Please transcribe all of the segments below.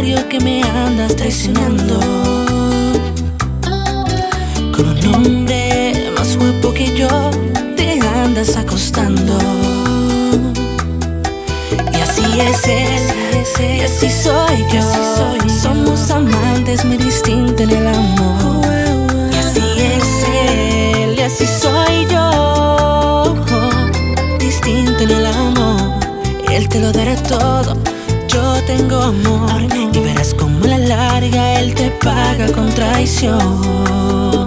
que me andas traicionando. Con un hombre más guapo que yo te andas acostando. Y así es él, y así soy yo. Somos amantes muy distintos en el amor. Y así es él, y así soy yo. Distinto en el amor. Él te lo dará todo. Tengo amor. Y verás como a la larga él te paga con traición.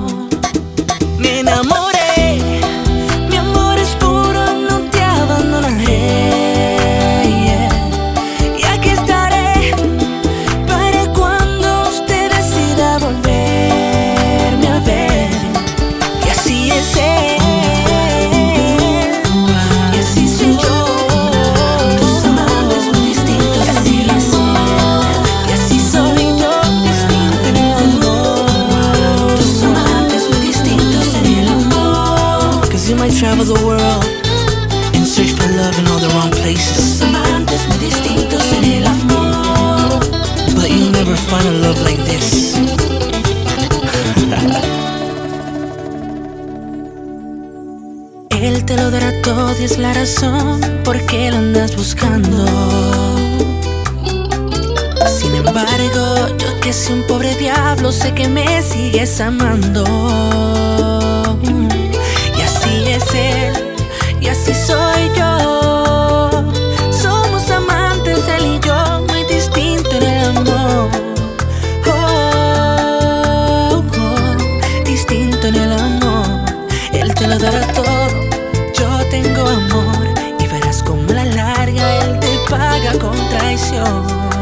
Travel the world and search for love in all the wrong places. Amantes muy distintos en el amor. But you'll never find a love like this. Él te lo dará todo y es la razón por qué lo andas buscando. Sin embargo, yo que soy un pobre diablo, sé que me sigues amando. Dará todo, yo tengo amor. Y verás como la larga él te paga con traición.